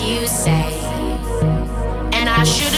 you say, and I should.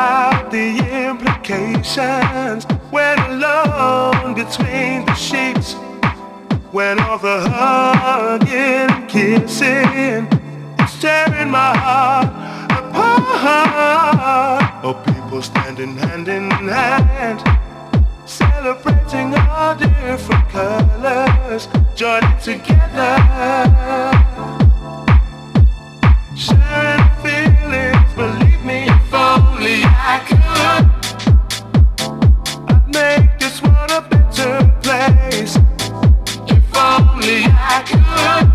about the implications when alone between the sheets. When all the hugging and kissing is tearing my heart apart. Oh, people standing hand in hand, celebrating all different colors, joining together, sharing. place. If only I could.